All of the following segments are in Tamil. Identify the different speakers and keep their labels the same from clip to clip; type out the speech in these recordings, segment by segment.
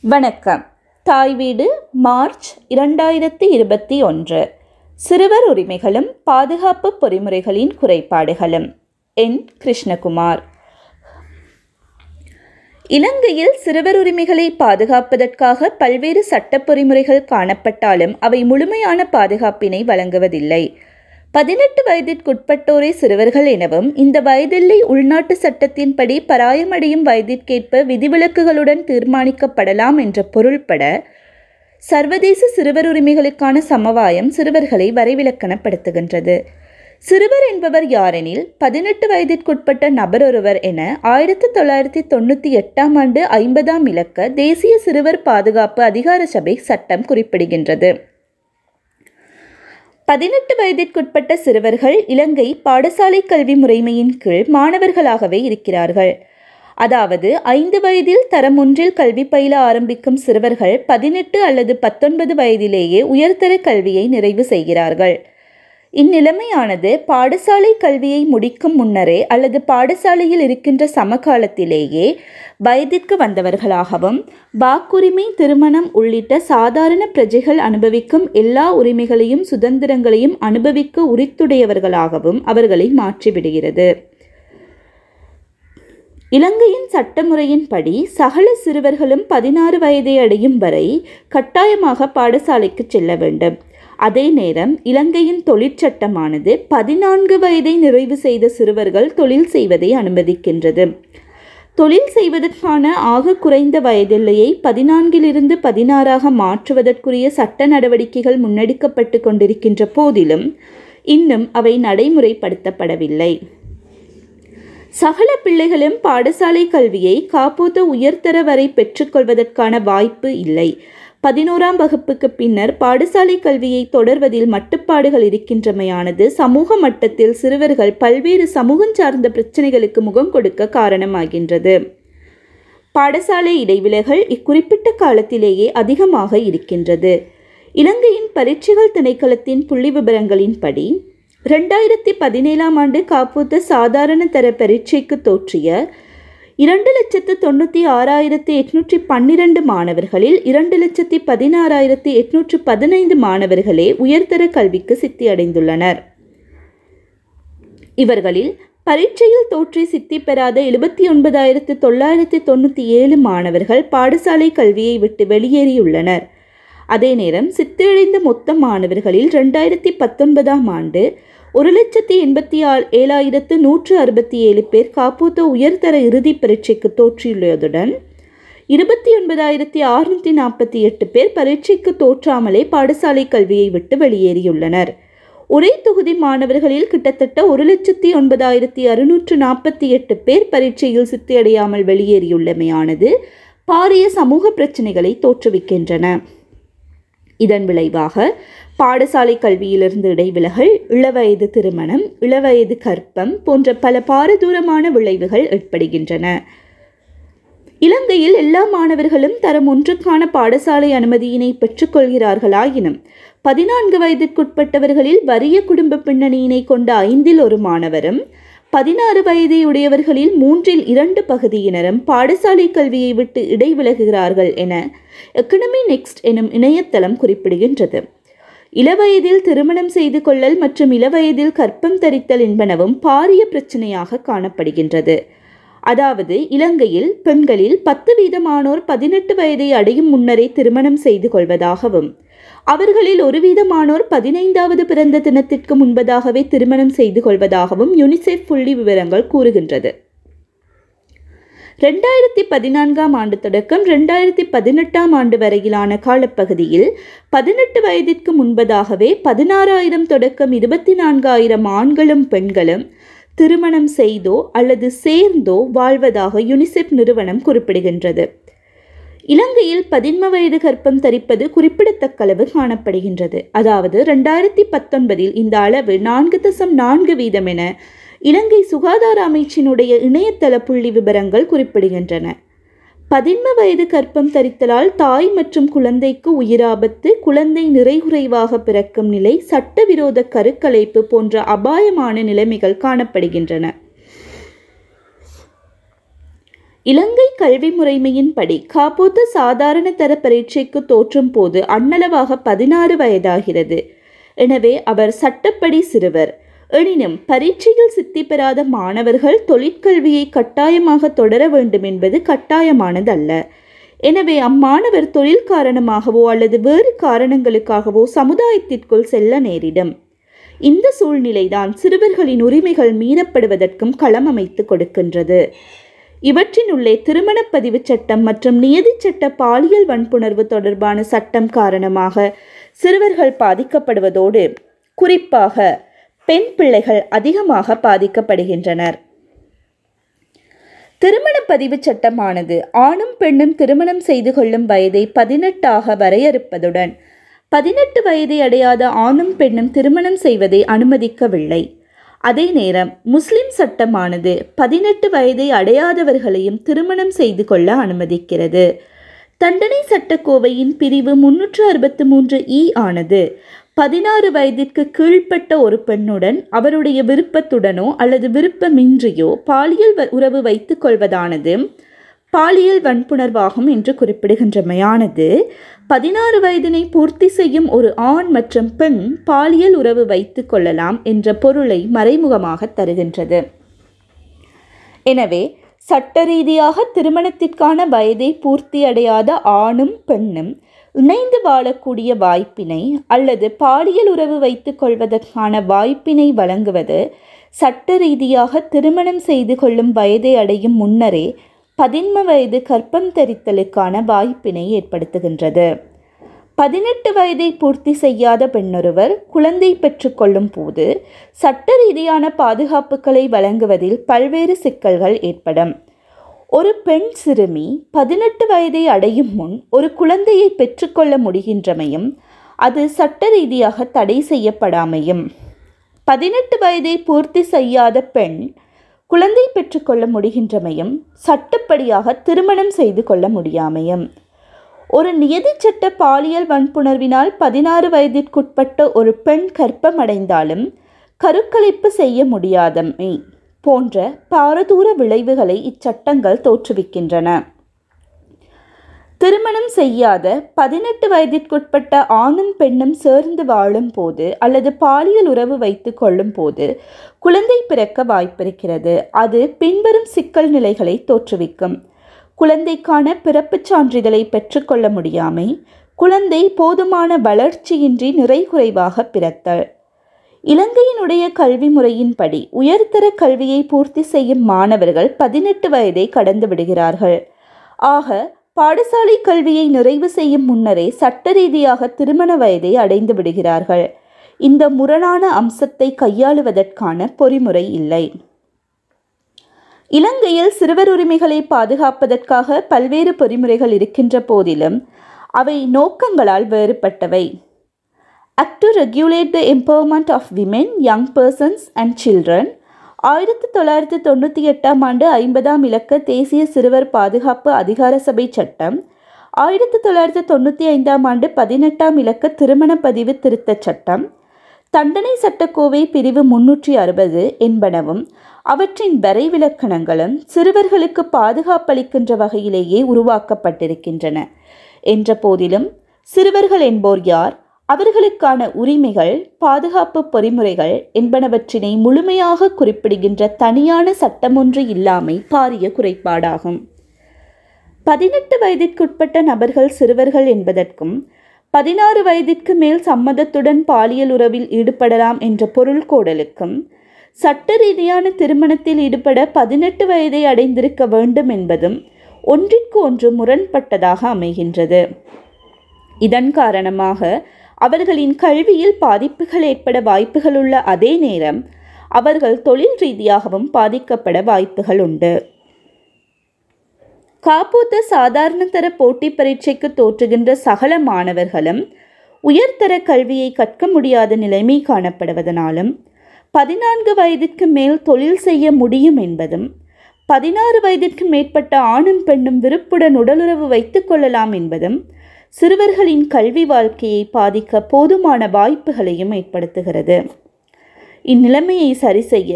Speaker 1: வணக்கம். தாய் வீடு மார்ச் இரண்டாயிரத்தி இருபத்தி ஒன்று. சிறுவர் உரிமைகளும் பாதுகாப்பு பொறிமுறைகளின் குறைபாடுகளும். என். கிருஷ்ணகுமார். இலங்கையில் சிறுவர் உரிமைகளை பாதுகாப்பதற்காக பல்வேறு சட்ட பொறிமுறைகள் காணப்பட்டாலும் அவை முழுமையான பாதுகாப்பினை வழங்குவதில்லை. பதினெட்டு வயதிற்குட்பட்டோரே சிறுவர்கள் எனவும் இந்த வயதில்லை உள்நாட்டு சட்டத்தின்படி பராயமடையும் வயதிற்கேற்ப விதிவிலக்குகளுடன் தீர்மானிக்கப்படலாம் என்ற பொருள்பட சர்வதேச சிறுவர் உரிமைகளுக்கான சமவாயம் சிறுவர்களை வரைவிலக்கணப்படுத்துகின்றது. சிறுவர் என்பவர் யாரெனில் பதினெட்டு வயதிற்குட்பட்ட நபர் ஒருவர் என ஆயிரத்தி தொள்ளாயிரத்தி தொண்ணூற்றி எட்டாம் ஆண்டு ஐம்பதாம் இலக்க தேசிய சிறுவர் பாதுகாப்பு அதிகார சபை சட்டம் குறிப்பிடுகின்றது. பதினெட்டு வயதிற்குட்பட்ட சிறுவர்கள் இலங்கை பாடசாலை கல்வி முறைமையின் கீழ் மாணவர்களாகவே இருக்கிறார்கள். அதாவது ஐந்து வயதில் தரம் ஒன்றில் கல்வி பயில ஆரம்பிக்கும் சிறுவர்கள் பதினெட்டு அல்லது பத்தொன்பது வயதிலேயே உயர்தர கல்வியை நிறைவு செய்கிறார்கள். இந்நிலைமையானது பாடசாலை கல்வியை முடிக்கும் முன்னரே அல்லது பாடசாலையில் இருக்கின்ற சமகாலத்திலேயே வயதிற்கு வந்தவர்களாகவும் வாக்குரிமை திருமணம் உள்ளிட்ட சாதாரண பிரஜைகள் அனுபவிக்கும் எல்லா உரிமைகளையும் சுதந்திரங்களையும் அனுபவிக்க உரித்துடையவர்களாகவும் அவர்களை மாற்றிவிடுகிறது. இலங்கையின் சட்டமுறையின்படி சகல சிறுவர்களும் பதினாறு வயதை அடையும் வரை கட்டாயமாக பாடசாலைக்கு செல்ல வேண்டும். அதே நேரம் இலங்கையின் தொழிற்சட்டமானது பதினான்கு வயதை நிறைவு செய்த சிறுவர்கள் தொழில் செய்வதை அனுமதிக்கின்றது. தொழில் செய்வதற்கான ஆக குறைந்த வயதில்லையை பதினான்கிலிருந்து பதினாறாக மாற்றுவதற்குரிய சட்ட நடவடிக்கைகள் முன்னெடுக்கப்பட்டு கொண்டிருக்கின்ற போதிலும் இன்னும் அவை நடைமுறைப்படுத்தப்படவில்லை. சகல பிள்ளைகளும் பாடசாலை கல்வியை காப்போத்த உயர்தர வரை பெற்றுக்கொள்வதற்கான வாய்ப்பு இல்லை. பதினோராம் வகுப்புக்கு பின்னர் பாடசாலை கல்வியை தொடர்வதில் மட்டுப்பாடுகள் இருக்கின்றமையானது சமூக மட்டத்தில் சிறுவர்கள் பல்வேறு சமூகம் சார்ந்த பிரச்சனைகளுக்கு முகம் கொடுக்க காரணமாகின்றது. பாடசாலை இடைவிலகல் இக்குறிப்பிட்ட காலத்திலேயே அதிகமாக இருக்கின்றது. இலங்கையின் பரீட்சைகள் திணைக்களத்தின் புள்ளி விவரங்களின்படி ரெண்டாயிரத்தி பதினேழாம் ஆண்டு காப்போத்த சாதாரண தர பரீட்சைக்கு தோற்றிய இரண்டு லட்சத்து தொண்ணூற்றி ஆறாயிரத்தி எட்நூற்றி பன்னிரண்டு மாணவர்களில் இரண்டு லட்சத்தி பதினாறாயிரத்தி எட்நூற்று பதினைந்து மாணவர்களே உயர்தர கல்விக்கு சித்தியடைந்துள்ளனர். இவர்களில் பரீட்சையில் தோற்றி சித்தி பெறாத எழுபத்தி ஒன்பதாயிரத்து தொள்ளாயிரத்து தொண்ணூற்றி ஏழு மாணவர்கள் பாடசாலை கல்வியை விட்டு வெளியேறியுள்ளனர். அதே நேரம் சித்தியடைந்த மொத்த மாணவர்களில் ரெண்டாயிரத்தி பத்தொன்பதாம் ஆண்டு ஒரு லட்சத்தி எண்பத்தி ஆ ஏழாயிரத்து நூற்று அறுபத்தி ஏழு பேர் காப்போத்த உயர்தர இறுதி பரீட்சைக்கு தோற்றியுள்ளதுடன் இருபத்தி ஒன்பதாயிரத்தி அறுநூற்றி நாற்பத்தி எட்டு பேர் பரீட்சைக்கு தோற்றாமலே பாடசாலை கல்வியை விட்டு வெளியேறியுள்ளனர். ஒரே தொகுதி மாணவர்களில் கிட்டத்தட்ட ஒரு லட்சத்தி ஒன்பதாயிரத்தி அறுநூற்று நாற்பத்தி எட்டு பேர் பரீட்சையில் சித்தியடையாமல் வெளியேறியுள்ளமையானது பாரிய சமூக பிரச்சினைகளை தோற்றுவிக்கின்றன. இதன் விளைவாக பாடசாலை கல்வியிலிருந்து இடைவிலகல் இளவயது திருமணம் இளவயது கற்பம் போன்ற பல பாரதூரமான விளைவுகள் ஏற்படுகின்றன. இலங்கையில் எல்லா மாணவர்களும் தரம் ஒன்றுக்கான பாடசாலை அனுமதியினை பெற்றுக்கொள்கிறார்களாயினும் பதினான்கு வயதிற்குட்பட்டவர்களில் வறிய குடும்ப பின்னணியினை கொண்ட ஐந்தில் ஒரு மாணவரும் பதினாறு வயதை உடையவர்களில் மூன்றில் இரண்டு பகுதியினரும் பாடசாலை கல்வியை விட்டு இடைவிலகுகிறார்கள் என எக்கனமி நெக்ஸ்ட் எனும் இணையதளம் குறிப்பிடுகின்றது. இளவயதில் திருமணம் செய்து கொள்ளல் மற்றும் இளவயதில் கற்பம் தரித்தல் என்பனவும் பாரிய பிரச்சனையாக காணப்படுகின்றது. அதாவது இலங்கையில் பெண்களில் பத்து வீதமானோர் பதினெட்டு வயதை அடையும் முன்னரே திருமணம் செய்து கொள்வதாகவும் அவர்களில் ஒரு வீதமானோர் பதினைந்தாவது பிறந்த தினத்திற்கு முன்பதாகவே திருமணம் செய்து கொள்வதாகவும் யுனிசெஃப் புள்ளி விவரங்கள் கூறுகின்றது. ரெண்டாயிரத்தி பதினான்காம் ஆண்டு தொடக்கம் ரெண்டாயிரத்தி பதினெட்டாம் ஆண்டு வரையிலான காலப்பகுதியில் பதினெட்டு வயதிற்கு முன்பதாகவே பதினாறாயிரம் தொடக்கம் இருபத்தி நான்காயிரம் ஆண்களும் பெண்களும் திருமணம் செய்தோ அல்லது சேர்ந்தோ வாழ்வதாக யுனிசெஃப் நிறுவனம் குறிப்பிடுகின்றது. இலங்கையில் பதின்ம வயது கற்பம் தரிப்பது குறிப்பிடத்தக்க அளவு காணப்படுகின்றது. அதாவது ரெண்டாயிரத்தி பத்தொன்பதில் இந்த அளவு நான்கு தசம் நான்கு வீதம் என இலங்கை சுகாதார அமைச்சினுடைய இணையதள புள்ளி விவரங்கள் குறிப்பிடுகின்றன. பதின்ம வயது கற்பம் தரித்தலால் தாய் மற்றும் குழந்தைக்கு உயிராபத்து குழந்தை நிறைகுறைவாக பிறக்கும் நிலை சட்டவிரோத கருக்கலைப்பு போன்ற அபாயமான நிலைமைகள் காணப்படுகின்றன. இலங்கை கல்வி முறைமையின்படி காப்போத்து சாதாரண தர பரீட்சைக்கு தோற்றும் போது அண்ணளவாக பதினாறு வயதாகிறது. எனவே அவர் சட்டப்படி சிறுவர். எனினும் பரீட்சையில் சித்தி பெறாத மாணவர்கள் தொழிற்கல்வியை கட்டாயமாக தொடர வேண்டும் என்பது கட்டாயமானதல்ல. எனவே அம்மாணவர் தொழில் காரணமாகவோ அல்லது வேறு காரணங்களுக்காகவோ சமுதாயத்திற்குள் செல்ல நேரிடும். இந்த சூழ்நிலைதான் சிறுவர்களின் உரிமைகள் மீறப்படுவதற்கும் களம் அமைத்து கொடுக்கின்றது. இவற்றினுள்ளே திருமணப் பதிவுச் சட்டம் மற்றும் நியதி சட்ட பாலியல் வன்புணர்வு தொடர்பான சட்டம் காரணமாக சிறுவர்கள் பாதிக்கப்படுவதோடு குறிப்பாக பெண் பிள்ளைகள் அதிகமாக பாதிக்கப்படுகின்றனர். திருமண பதிவு சட்டமானது ஆணும் பெண்ணும் திருமணம் செய்து கொள்ளும் வயதை பதினெட்டாக வரையறுப்பதுடன் பதினெட்டு வயதை அடையாத ஆணும் பெண்ணும் திருமணம் செய்வதை அனுமதிக்கவில்லை. அதே நேரம் முஸ்லிம் சட்டமானது பதினெட்டு வயதை அடையாதவர்களையும் திருமணம் செய்து கொள்ள அனுமதிக்கிறது. தண்டனை சட்டக்கோவையின் பிரிவு முன்னூற்று அறுபத்து மூன்று இ ஆனது பதினாறு வயதிற்கு கீழ்ப்பட்ட ஒரு பெண்ணுடன் அவருடைய விருப்பத்துடனோ அல்லது விருப்பமின்றியோ பாலியல் வ- உறவு வைத்துக் கொள்வதானது. பாலியல் வன்புணர்வாகும் என்று குறிப்பிடுகின்றமையானது. பதினாறு வயதினை பூர்த்தி செய்யும் ஒரு ஆண் மற்றும் பெண் பாலியல் உறவு வைத்துக் கொள்ளலாம் என்ற பொருளை மறைமுகமாக தருகின்றது. எனவே சட்ட ரீதியாக திருமணத்திற்கான வயதை பூர்த்தியடையாத ஆணும் பெண்ணும் இணைந்து வாழக்கூடிய வாய்ப்பினை அல்லது பாலியல் உறவு வைத்து கொள்வதற்கான வாய்ப்பினை வழங்குவது சட்ட ரீதியாக திருமணம் செய்து கொள்ளும் வயதை அடையும் முன்னரே பதின்ம வயது கற்பம் தரித்தலுக்கான வாய்ப்பினை ஏற்படுத்துகின்றது. பதினெட்டு வயதை பூர்த்தி செய்யாத பெண்ணொருவர் குழந்தை பெற்றுக்கொள்ளும் போது சட்ட ரீதியான பாதுகாப்புகளை வழங்குவதில் பல்வேறு சிக்கல்கள் ஏற்படும். ஒரு பெண் சிறுமி பதினெட்டு வயதை அடையும் முன் ஒரு குழந்தையை பெற்றுக்கொள்ள முடிகின்றமையும் அது சட்ட ரீதியாக தடை செய்யப்படாமையும். பதினெட்டு வயதை பூர்த்தி செய்யாத பெண் குழந்தை பெற்றுக்கொள்ள முடிகின்றமையும் சட்டப்படியாக திருமணம் செய்து கொள்ள முடியாமையும். ஒரு நியதி சட்ட பாலியல் வன்புணர்வினால் பதினாறு வயதிற்குட்பட்ட ஒரு பெண் கற்பமடைந்தாலும் கருக்கலைப்பு செய்ய முடியாதமை. போன்ற பாரதூர விளைவுகளை இச்சட்டங்கள் தோற்றுவிக்கின்றன. திருமணம் செய்யாத பதினெட்டு வயதிற்குட்பட்ட ஆணும் பெண்ணும் சேர்ந்து வாழும் போது அல்லது பாலியல் உறவு வைத்து கொள்ளும் போது குழந்தை பிறக்க வாய்ப்பிருக்கிறது. அது பின்வரும் சிக்கல் நிலைகளை தோற்றுவிக்கும். குழந்தைக்கான பிறப்புச் சான்றிதழை பெற்றுக்கொள்ள முடியாமை குழந்தை போதுமான வளர்ச்சியின்றி நிறைகுறைவாக பிறத்தல். இலங்கையினுடைய கல்வி முறையின்படி உயர்தர கல்வியை பூர்த்தி செய்யும் மாணவர்கள் பதினெட்டு வயதை கடந்து விடுகிறார்கள். ஆக பாடசாலை கல்வியை நிறைவு செய்யும் முன்னரே சட்ட ரீதியாக திருமண வயதை அடைந்து விடுகிறார்கள். இந்த முரணான அம்சத்தை கையாளுவதற்கான பொறிமுறை இல்லை. இலங்கையில் சிறுவர் உரிமைகளை பாதுகாப்பதற்காக பல்வேறு பொறிமுறைகள் இருக்கின்ற போதிலும் அவை நோக்கங்களால் வேறுபட்டவை. Act to regulate the empowerment of women young persons and children ஆயிரத்தி தொள்ளாயிரத்தி தொண்ணூற்றி எட்டாம் ஆண்டு ஐம்பதாம் இலக்க தேசிய சிறுவர் பாதுகாப்பு அதிகார சபை சட்டம். ஆயிரத்தி தொள்ளாயிரத்தி தொண்ணூற்றி ஐந்தாம் ஆண்டு பதினெட்டாம் இலக்க திருமண பதிவு திருத்தச் சட்டம். தண்டனை சட்டக்கோவை பிரிவு முன்னூற்றி அறுபது என்பனவும் அவற்றின் வரைவிலக்கணங்களும் சிறுவர்களுக்கு பாதுகாப்பளிக்கின்ற வகையிலேயே உருவாக்கப்பட்டிருக்கின்றன. என்ற போதிலும் சிறுவர்கள் என்போர் யார்? அவர்களுக்கான உரிமைகள் பாதுகாப்பு பொறிமுறைகள் என்பனவற்றினை முழுமையாக குறிப்பிடுகின்ற தனியான சட்டமொன்று இல்லாமை பாரிய குறைபாடாகும். பதினெட்டு வயதிற்குட்பட்ட நபர்கள் சிறுவர்கள் என்பதற்கும் பதினாறு வயதிற்கு மேல் சம்மதத்துடன் பாலியல் உறவில் ஈடுபடலாம் என்ற பொருள் கோடலுக்கும் சட்ட ரீதியான திருமணத்தில் ஈடுபட பதினெட்டு வயதை அடைந்திருக்க வேண்டும் என்பதும் ஒன்றிற்கு ஒன்று முரண்பட்டதாக அமைகின்றது. இதன் காரணமாக அவர்களின் கல்வியில் பாதிப்புகள் ஏற்பட வாய்ப்புகளுள்ள அதே நேரம் அவர்கள் தொழில் ரீதியாகவும் பாதிக்கப்பட வாய்ப்புகள் உண்டு. காப்போத்த சாதாரண தர போட்டி பரீட்சைக்கு தோற்றுகின்ற சகல மாணவர்களும் உயர்தர கல்வியை கற்க முடியாத நிலைமை காணப்படுவதனாலும் பதினான்கு வயதிற்கு மேல் தொழில் செய்ய முடியும் என்பதும் பதினாறு வயதிற்கு மேற்பட்ட ஆணும் பெண்ணும் விருப்புடன் உடலுறவு வைத்துக் கொள்ளலாம் என்பதும் சிறுவர்களின் கல்வி வாழ்க்கையை பாதிக்க போதுமான வாய்ப்புகளையும் ஏற்படுத்துகிறது. இந்நிலைமையை சரி செய்ய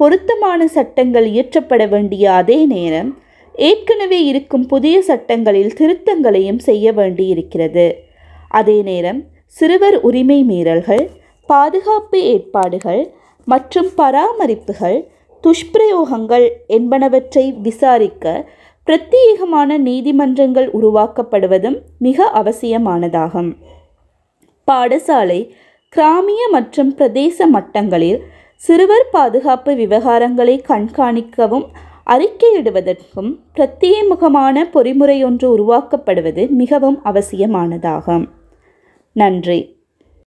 Speaker 1: பொருத்தமான சட்டங்கள் இயற்றப்பட வேண்டிய அதே நேரம் ஏற்கனவே இருக்கும் புதிய சட்டங்களில் திருத்தங்களையும் செய்ய வேண்டியிருக்கிறது. அதே நேரம் சிறுவர் உரிமை மீறல்கள் பாதுகாப்பு ஏற்பாடுகள் மற்றும் பராமரிப்புகள் துஷ்பிரயோகங்கள் என்பனவற்றை விசாரிக்க பிரத்யேகமான நீதிமன்றங்கள் உருவாக்கப்படுவதும் மிக அவசியமானதாகும். பாடசாலை கிராமிய மற்றும் பிரதேச மட்டங்களில் சிறுவர் பாதுகாப்பு விவகாரங்களை கண்காணிக்கவும் அறிக்கையிடுவதற்கும் பிரத்யேகமான பொறிமுறையொன்று உருவாக்கப்படுவது மிகவும் அவசியமானதாகும். நன்றி.